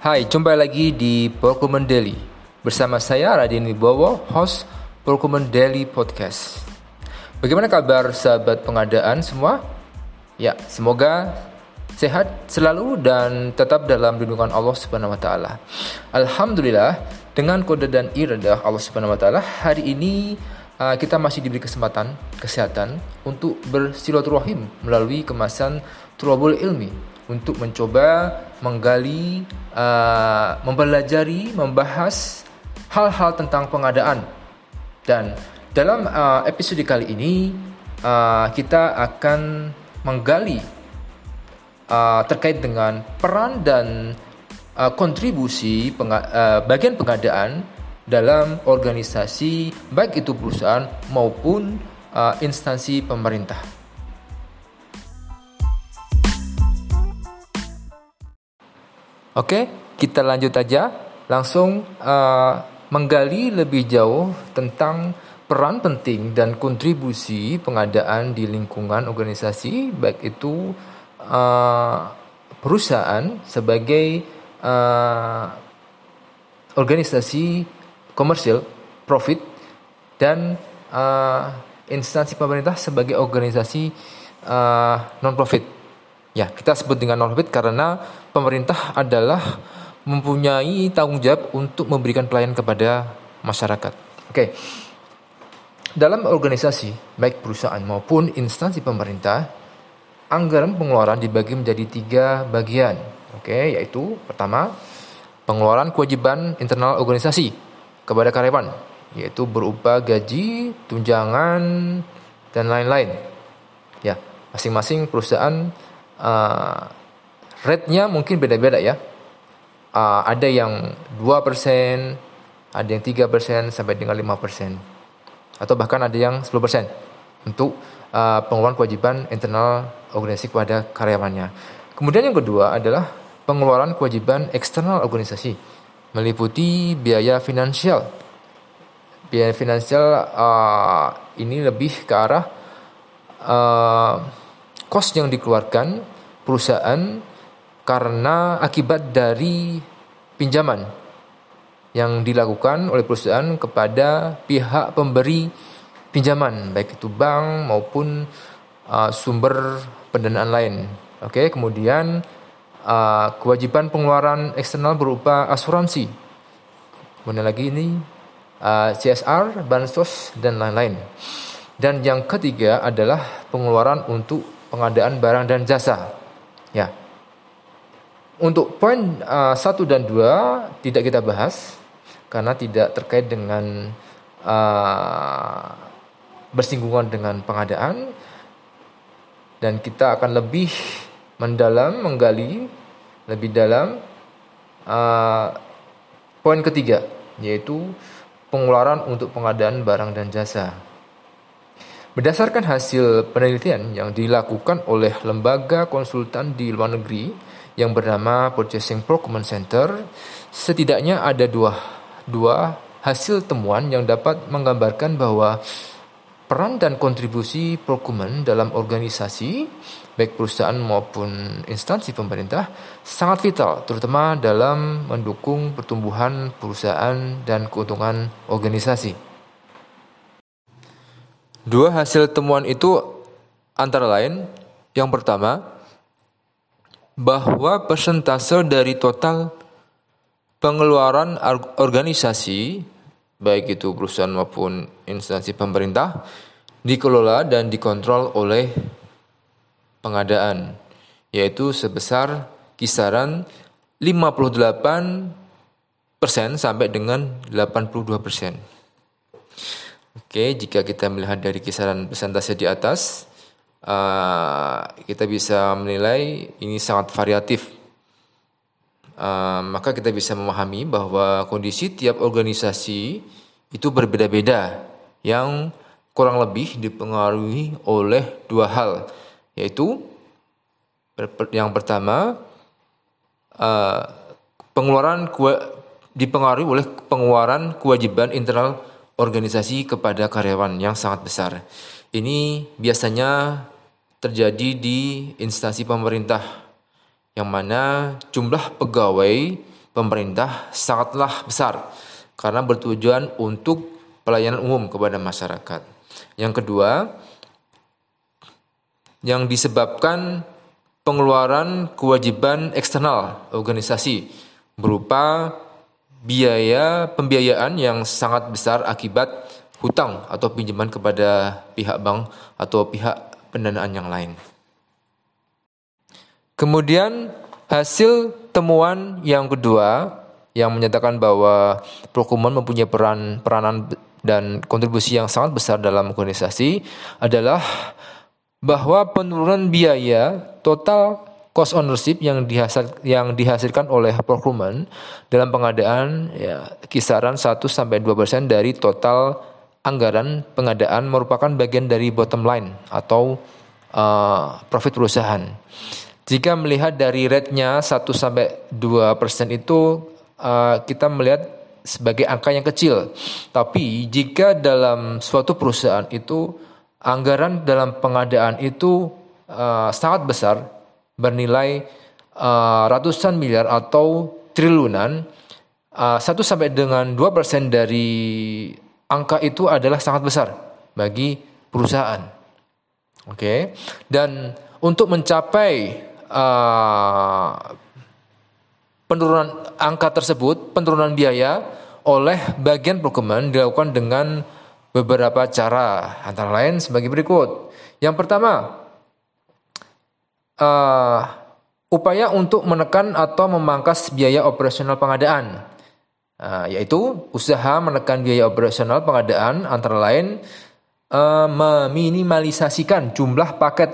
Hai, jumpa lagi di Pokemon Daily Bersama saya Radin Wibowo, host Pokemon Daily Podcast Bagaimana kabar sahabat pengadaan semua? Ya, semoga sehat selalu dan tetap dalam lindungan Allah Subhanahu wa taala. Alhamdulillah, dengan kode dan iradah Allah Subhanahu wa taala, hari ini uh, kita masih diberi kesempatan kesehatan untuk bersilaturahim melalui kemasan Trouble Ilmi untuk mencoba menggali, uh, mempelajari, membahas hal-hal tentang pengadaan. Dan dalam uh, episode kali ini uh, kita akan menggali uh, terkait dengan peran dan uh, kontribusi uh, bagian pengadaan dalam organisasi baik itu perusahaan maupun uh, instansi pemerintah. Oke, kita lanjut aja langsung uh, menggali lebih jauh tentang peran penting dan kontribusi pengadaan di lingkungan organisasi baik itu uh, perusahaan sebagai uh, organisasi komersil, profit, dan uh, instansi pemerintah sebagai organisasi uh, non-profit. Ya, kita sebut dengan non-profit karena pemerintah adalah mempunyai tanggung jawab untuk memberikan pelayanan kepada masyarakat. Oke. Dalam organisasi, baik perusahaan maupun instansi pemerintah, anggaran pengeluaran dibagi menjadi tiga bagian. Oke, yaitu pertama, pengeluaran kewajiban internal organisasi kepada karyawan yaitu berupa gaji, tunjangan dan lain-lain. Ya, masing-masing perusahaan uh, rate-nya mungkin beda-beda ya. Uh, ada yang 2%, ada yang 3% sampai dengan 5%. Atau bahkan ada yang 10% untuk uh, pengeluaran kewajiban internal organisasi kepada karyawannya. Kemudian yang kedua adalah pengeluaran kewajiban eksternal organisasi meliputi biaya finansial. Biaya finansial uh, ini lebih ke arah uh, kos yang dikeluarkan perusahaan karena akibat dari pinjaman yang dilakukan oleh perusahaan kepada pihak pemberi pinjaman baik itu bank maupun uh, sumber pendanaan lain. Oke, okay, kemudian uh, kewajiban pengeluaran eksternal berupa asuransi. Kemudian lagi ini uh, CSR, bansos dan lain-lain. Dan yang ketiga adalah pengeluaran untuk pengadaan barang dan jasa. Ya. Untuk poin uh, satu dan dua tidak kita bahas karena tidak terkait dengan uh, bersinggungan dengan pengadaan dan kita akan lebih mendalam, menggali lebih dalam uh, poin ketiga yaitu pengeluaran untuk pengadaan barang dan jasa. Berdasarkan hasil penelitian yang dilakukan oleh lembaga konsultan di luar negeri yang bernama Purchasing Procurement Center, setidaknya ada dua, dua hasil temuan yang dapat menggambarkan bahwa peran dan kontribusi procurement dalam organisasi baik perusahaan maupun instansi pemerintah sangat vital terutama dalam mendukung pertumbuhan perusahaan dan keuntungan organisasi. Dua hasil temuan itu antara lain yang pertama bahwa persentase dari total pengeluaran organisasi baik itu perusahaan maupun instansi pemerintah dikelola dan dikontrol oleh pengadaan yaitu sebesar kisaran 58% sampai dengan 82%. Oke, jika kita melihat dari kisaran persentase di atas, uh, kita bisa menilai ini sangat variatif. Uh, maka kita bisa memahami bahwa kondisi tiap organisasi itu berbeda-beda yang kurang lebih dipengaruhi oleh dua hal yaitu yang pertama uh, pengeluaran dipengaruhi oleh pengeluaran kewajiban internal organisasi kepada karyawan yang sangat besar. Ini biasanya terjadi di instansi pemerintah yang mana jumlah pegawai pemerintah sangatlah besar karena bertujuan untuk pelayanan umum kepada masyarakat. Yang kedua, yang disebabkan pengeluaran kewajiban eksternal organisasi berupa biaya pembiayaan yang sangat besar akibat hutang atau pinjaman kepada pihak bank atau pihak pendanaan yang lain. Kemudian hasil temuan yang kedua yang menyatakan bahwa Prokumen mempunyai peran peranan dan kontribusi yang sangat besar dalam organisasi adalah bahwa penurunan biaya total cost ownership yang dihasil yang dihasilkan oleh procurement dalam pengadaan ya kisaran 1 sampai 2% dari total anggaran pengadaan merupakan bagian dari bottom line atau uh, profit perusahaan. Jika melihat dari rate-nya 1 sampai 2% itu uh, kita melihat sebagai angka yang kecil. Tapi jika dalam suatu perusahaan itu anggaran dalam pengadaan itu uh, sangat besar, bernilai uh, ratusan miliar atau triliunan, uh, 1 sampai dengan 2% dari angka itu adalah sangat besar bagi perusahaan. Oke. Okay? Dan untuk mencapai uh, penurunan angka tersebut, penurunan biaya oleh bagian procurement dilakukan dengan beberapa cara, antara lain sebagai berikut. Yang pertama, uh, upaya untuk menekan atau memangkas biaya operasional pengadaan, uh, yaitu usaha menekan biaya operasional pengadaan antara lain uh, meminimalisasikan jumlah paket,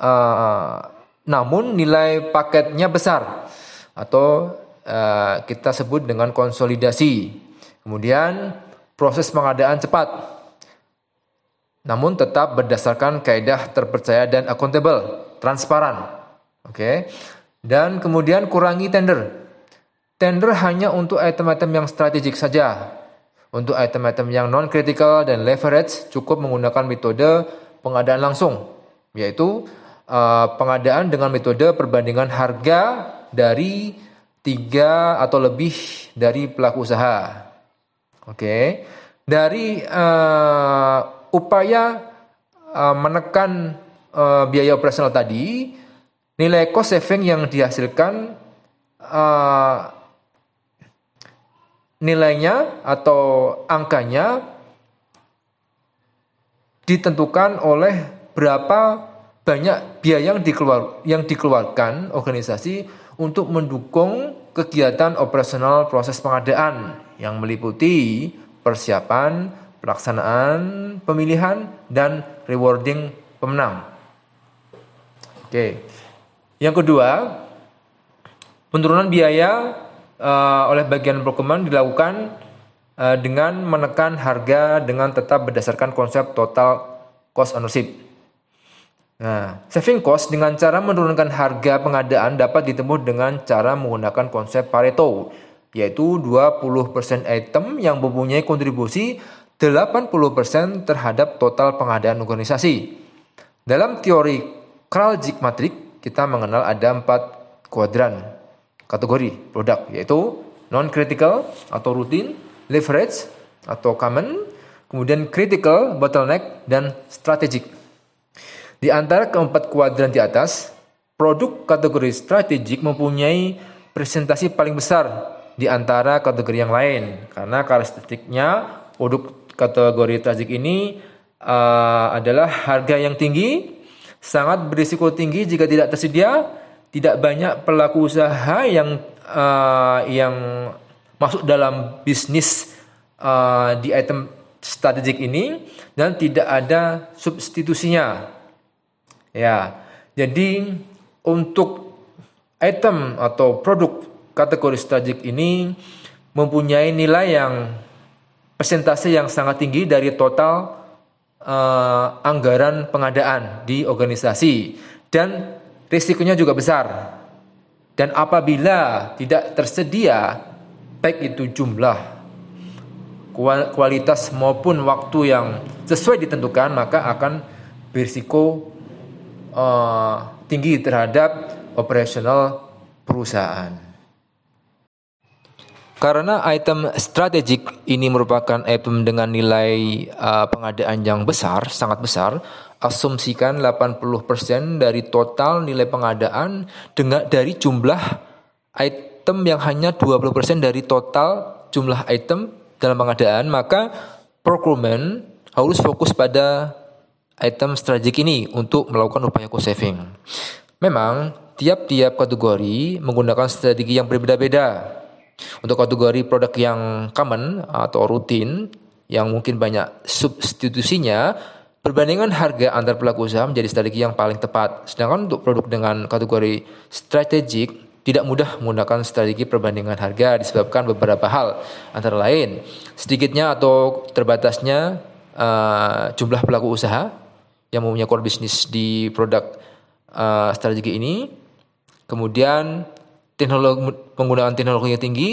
uh, namun nilai paketnya besar atau uh, kita sebut dengan konsolidasi. Kemudian proses pengadaan cepat, namun tetap berdasarkan kaidah terpercaya dan accountable, transparan. Oke. Okay? Dan kemudian kurangi tender. Tender hanya untuk item-item yang strategik saja. Untuk item-item yang non-critical dan leverage cukup menggunakan metode pengadaan langsung, yaitu uh, pengadaan dengan metode perbandingan harga dari tiga atau lebih dari pelaku usaha. Oke, dari uh, upaya uh, menekan uh, biaya operasional tadi, nilai cost saving yang dihasilkan uh, nilainya atau angkanya ditentukan oleh berapa banyak biaya yang dikeluar yang dikeluarkan organisasi untuk mendukung kegiatan operasional proses pengadaan yang meliputi persiapan, pelaksanaan, pemilihan, dan rewarding pemenang. Oke. Yang kedua, penurunan biaya uh, oleh bagian procurement dilakukan uh, dengan menekan harga dengan tetap berdasarkan konsep total cost ownership. Nah, saving cost dengan cara menurunkan harga pengadaan dapat ditempuh dengan cara menggunakan konsep Pareto, yaitu 20% item yang mempunyai kontribusi 80% terhadap total pengadaan organisasi. Dalam teori Kraljic Matrix, kita mengenal ada empat kuadran kategori produk, yaitu non-critical atau rutin, leverage atau common, kemudian critical, bottleneck, dan strategic. Di antara keempat kuadran di atas, produk kategori strategik mempunyai presentasi paling besar di antara kategori yang lain karena karakteristiknya produk kategori strategik ini uh, adalah harga yang tinggi, sangat berisiko tinggi jika tidak tersedia, tidak banyak pelaku usaha yang uh, yang masuk dalam bisnis uh, di item strategik ini dan tidak ada substitusinya. Ya, jadi untuk item atau produk kategori strategik ini mempunyai nilai yang persentase yang sangat tinggi dari total uh, anggaran pengadaan di organisasi dan risikonya juga besar. Dan apabila tidak tersedia baik itu jumlah kualitas maupun waktu yang sesuai ditentukan maka akan berisiko uh, tinggi terhadap operasional perusahaan. Karena item strategik ini merupakan item dengan nilai uh, pengadaan yang besar, sangat besar, asumsikan 80% dari total nilai pengadaan dengan dari jumlah item yang hanya 20% dari total jumlah item dalam pengadaan, maka procurement harus fokus pada item strategik ini untuk melakukan upaya cost saving. Memang tiap-tiap kategori menggunakan strategi yang berbeda-beda untuk kategori produk yang common atau rutin yang mungkin banyak substitusinya, perbandingan harga antar pelaku usaha menjadi strategi yang paling tepat. Sedangkan untuk produk dengan kategori strategik tidak mudah menggunakan strategi perbandingan harga disebabkan beberapa hal antara lain sedikitnya atau terbatasnya uh, jumlah pelaku usaha yang mempunyai core bisnis di produk uh, strategi ini kemudian teknologi penggunaan teknologi yang tinggi,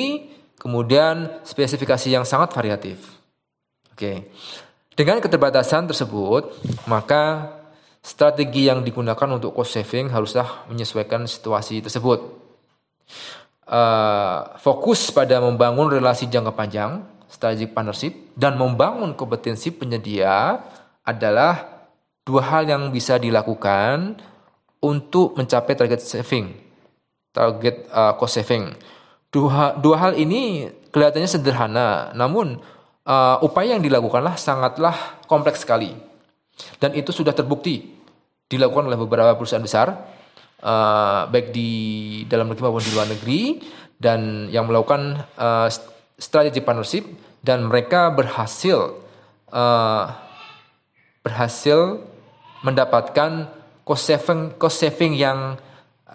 kemudian spesifikasi yang sangat variatif. Oke. Dengan keterbatasan tersebut, maka strategi yang digunakan untuk cost saving haruslah menyesuaikan situasi tersebut. Uh, fokus pada membangun relasi jangka panjang, strategic partnership, dan membangun kompetensi penyedia adalah dua hal yang bisa dilakukan untuk mencapai target saving target uh, cost saving. Dua, dua hal ini kelihatannya sederhana, namun uh, upaya yang dilakukanlah sangatlah kompleks sekali. Dan itu sudah terbukti dilakukan oleh beberapa perusahaan besar, uh, baik di dalam negeri maupun di luar negeri, dan yang melakukan uh, strategi partnership dan mereka berhasil uh, berhasil mendapatkan cost saving cost saving yang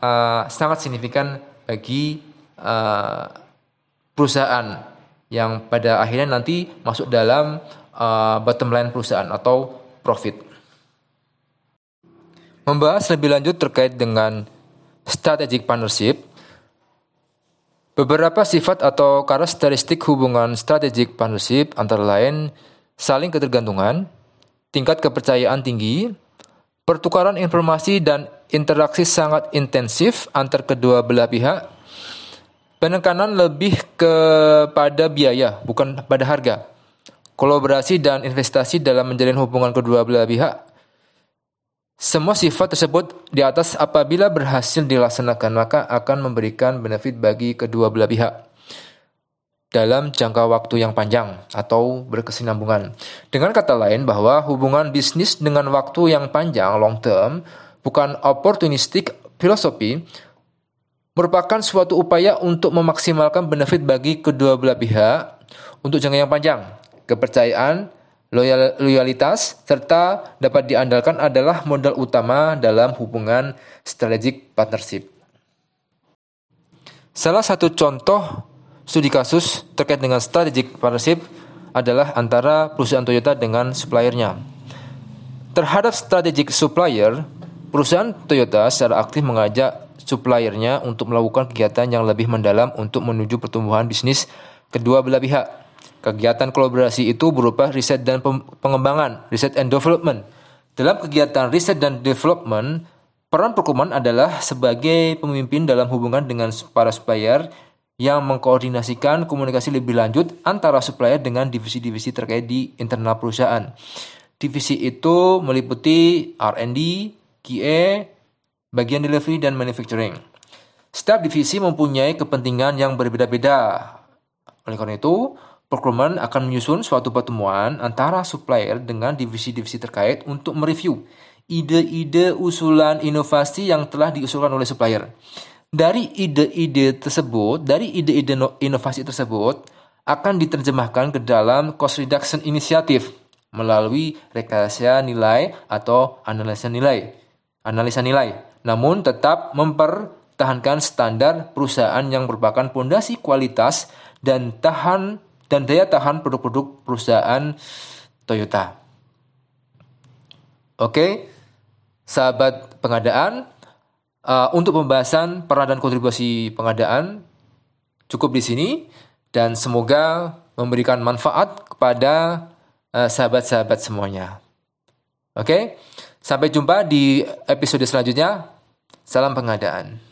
uh, sangat signifikan bagi uh, perusahaan yang pada akhirnya nanti masuk dalam uh, bottom line perusahaan atau profit. Membahas lebih lanjut terkait dengan strategic partnership, beberapa sifat atau karakteristik hubungan strategic partnership antara lain saling ketergantungan, tingkat kepercayaan tinggi, Pertukaran informasi dan interaksi sangat intensif antar kedua belah pihak. Penekanan lebih kepada biaya, bukan pada harga. Kolaborasi dan investasi dalam menjalin hubungan kedua belah pihak. Semua sifat tersebut di atas apabila berhasil dilaksanakan maka akan memberikan benefit bagi kedua belah pihak dalam jangka waktu yang panjang atau berkesinambungan. Dengan kata lain bahwa hubungan bisnis dengan waktu yang panjang long term bukan opportunistic filosofi merupakan suatu upaya untuk memaksimalkan benefit bagi kedua belah pihak untuk jangka yang panjang. Kepercayaan, loyal, loyalitas, serta dapat diandalkan adalah modal utama dalam hubungan strategic partnership. Salah satu contoh Studi kasus terkait dengan strategic partnership adalah antara perusahaan Toyota dengan suppliernya. Terhadap strategic supplier, perusahaan Toyota secara aktif mengajak suppliernya untuk melakukan kegiatan yang lebih mendalam untuk menuju pertumbuhan bisnis kedua belah pihak. Kegiatan kolaborasi itu berupa riset dan pengembangan, riset and development. Dalam kegiatan riset dan development, peran perkuman adalah sebagai pemimpin dalam hubungan dengan para supplier yang mengkoordinasikan komunikasi lebih lanjut antara supplier dengan divisi-divisi terkait di internal perusahaan. Divisi itu meliputi R&D, QA, bagian delivery, dan manufacturing. Setiap divisi mempunyai kepentingan yang berbeda-beda. Oleh karena itu, procurement akan menyusun suatu pertemuan antara supplier dengan divisi-divisi terkait untuk mereview ide-ide usulan inovasi yang telah diusulkan oleh supplier. Dari ide-ide tersebut, dari ide-ide inovasi tersebut akan diterjemahkan ke dalam cost reduction initiative melalui rekayasa nilai atau analisa nilai. Analisa nilai. Namun tetap mempertahankan standar perusahaan yang merupakan pondasi kualitas dan tahan dan daya tahan produk-produk perusahaan Toyota. Oke, sahabat pengadaan, Uh, untuk pembahasan peran dan kontribusi pengadaan cukup di sini dan semoga memberikan manfaat kepada uh, sahabat-sahabat uh, semuanya. Oke, okay? Sampai jumpa di episode selanjutnya. Salam pengadaan.